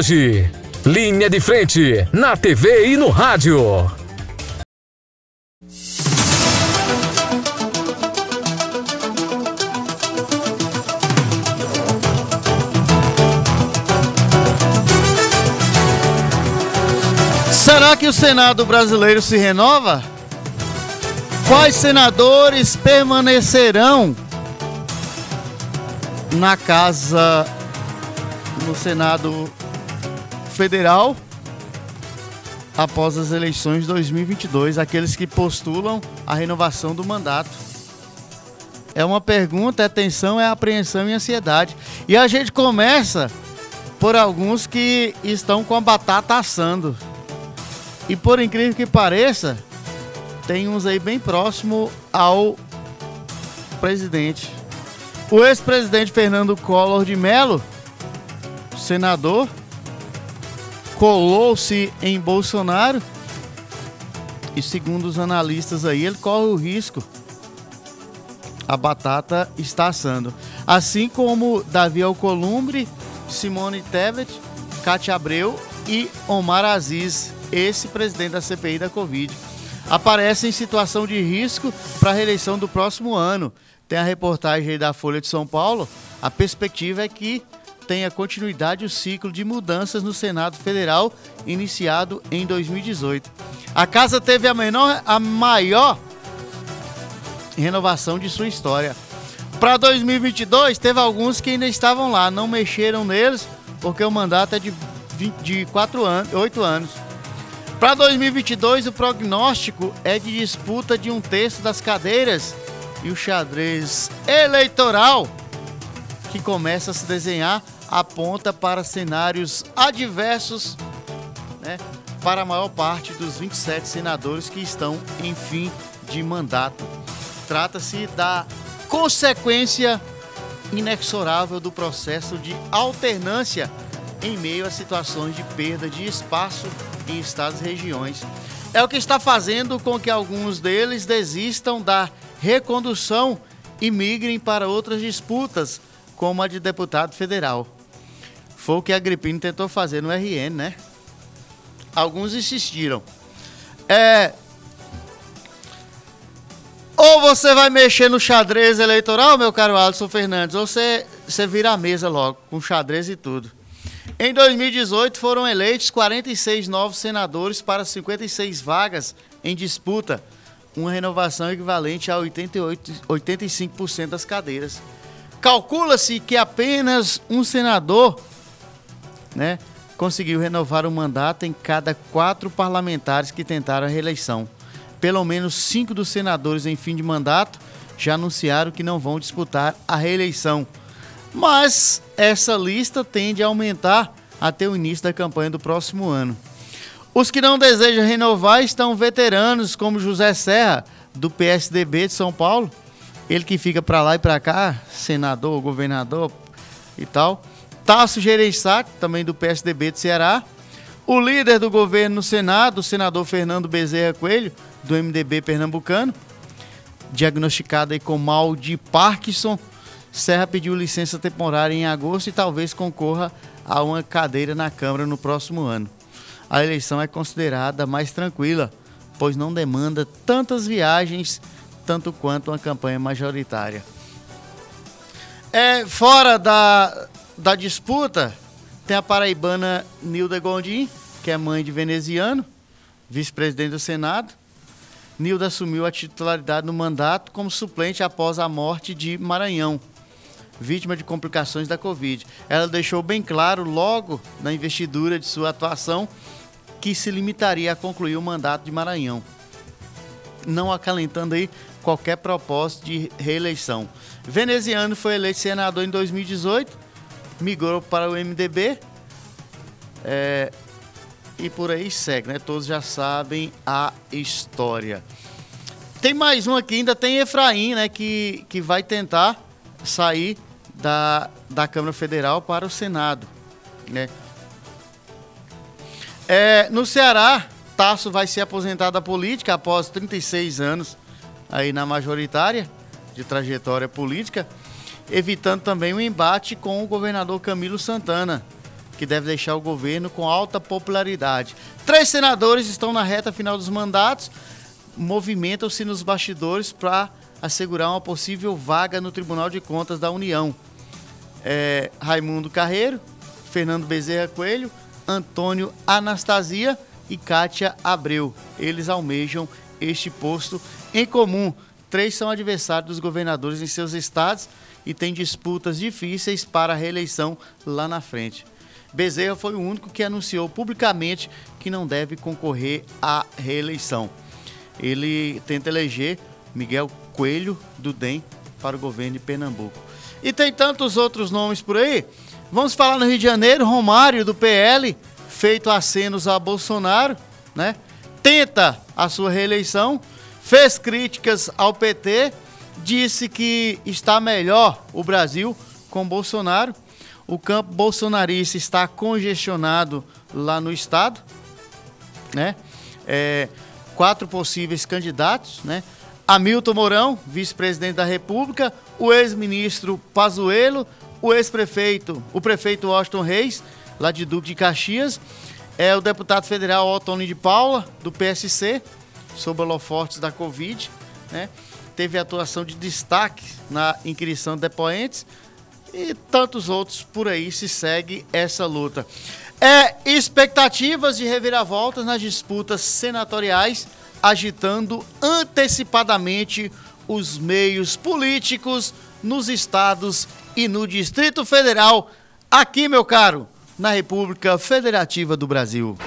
Hoje, linha de frente, na TV e no rádio. Será que o Senado brasileiro se renova? Quais senadores permanecerão na casa no Senado Federal após as eleições de 2022, aqueles que postulam a renovação do mandato? É uma pergunta, é tensão, é apreensão e ansiedade. E a gente começa por alguns que estão com a batata assando. E por incrível que pareça, tem uns aí bem próximo ao presidente. O ex-presidente Fernando Collor de Mello, senador, colou-se em Bolsonaro e segundo os analistas aí, ele corre o risco. A batata está assando. Assim como Davi Alcolumbre, Simone Tebet, Cátia Abreu e Omar Aziz, esse presidente da CPI da Covid. Aparece em situação de risco para a reeleição do próximo ano. Tem a reportagem aí da Folha de São Paulo. A perspectiva é que tenha continuidade o ciclo de mudanças no Senado Federal iniciado em 2018. A casa teve a, menor, a maior renovação de sua história. Para 2022, teve alguns que ainda estavam lá, não mexeram neles, porque o mandato é de, 20, de 4 anos, 8 anos. Para 2022, o prognóstico é de disputa de um terço das cadeiras e o xadrez eleitoral que começa a se desenhar aponta para cenários adversos né, para a maior parte dos 27 senadores que estão em fim de mandato. Trata-se da consequência inexorável do processo de alternância em meio a situações de perda de espaço em estados e regiões. É o que está fazendo com que alguns deles desistam da recondução e migrem para outras disputas, como a de deputado federal. Foi o que a Agripino tentou fazer no RN, né? Alguns insistiram. É. Ou você vai mexer no xadrez eleitoral, meu caro Alisson Fernandes, ou você, você vira a mesa logo, com xadrez e tudo. Em 2018, foram eleitos 46 novos senadores para 56 vagas em disputa, uma renovação equivalente a 88, 85% das cadeiras. Calcula-se que apenas um senador né, conseguiu renovar o mandato em cada quatro parlamentares que tentaram a reeleição. Pelo menos cinco dos senadores em fim de mandato já anunciaram que não vão disputar a reeleição. Mas essa lista tende a aumentar até o início da campanha do próximo ano. Os que não desejam renovar estão veteranos, como José Serra, do PSDB de São Paulo, ele que fica para lá e para cá, senador, governador e tal. Tasso Gereissati, também do PSDB de Ceará. O líder do governo no Senado, o senador Fernando Bezerra Coelho, do MDB pernambucano, diagnosticado com mal de Parkinson. Serra pediu licença temporária em agosto e talvez concorra a uma cadeira na Câmara no próximo ano. A eleição é considerada mais tranquila, pois não demanda tantas viagens tanto quanto uma campanha majoritária. É, fora da, da disputa, tem a paraibana Nilda Gondim, que é mãe de veneziano, vice-presidente do Senado. Nilda assumiu a titularidade no mandato como suplente após a morte de Maranhão, vítima de complicações da Covid. Ela deixou bem claro, logo na investidura de sua atuação, que se limitaria a concluir o mandato de Maranhão, não acalentando aí qualquer propósito de reeleição. Veneziano foi eleito senador em 2018 migrou para o MDB. É, e por aí segue, né? Todos já sabem a história. Tem mais um aqui, ainda tem Efraim, né? Que, que vai tentar sair da, da Câmara Federal para o Senado, né? É, no Ceará, Tasso vai ser aposentado da política após 36 anos aí na majoritária de trajetória política evitando também um embate com o governador Camilo Santana, que deve deixar o governo com alta popularidade. Três senadores estão na reta final dos mandatos, movimentam-se nos bastidores para assegurar uma possível vaga no Tribunal de Contas da União. É, Raimundo Carreiro, Fernando Bezerra Coelho, Antônio Anastasia e Kátia Abreu. Eles almejam este posto em comum. Três são adversários dos governadores em seus estados e têm disputas difíceis para a reeleição lá na frente. Bezerra foi o único que anunciou publicamente que não deve concorrer à reeleição. Ele tenta eleger Miguel Coelho do DEM para o governo de Pernambuco. E tem tantos outros nomes por aí. Vamos falar no Rio de Janeiro, Romário do PL, feito acenos a Bolsonaro, né? Tenta a sua reeleição, fez críticas ao PT, disse que está melhor o Brasil com Bolsonaro. O campo bolsonarista está congestionado lá no estado, né? É, quatro possíveis candidatos, né? Hamilton Mourão, vice-presidente da República, o ex-ministro Pazuello, o ex-prefeito, o prefeito Washington Reis, lá de Duque de Caxias, é o deputado federal Otônio de Paula, do PSC, sob holofortes da Covid, né? Teve atuação de destaque na inquirição de depoentes e tantos outros por aí se segue essa luta. É expectativas de reviravoltas nas disputas senatoriais, agitando antecipadamente os meios políticos nos estados e no Distrito Federal, aqui, meu caro, na República Federativa do Brasil.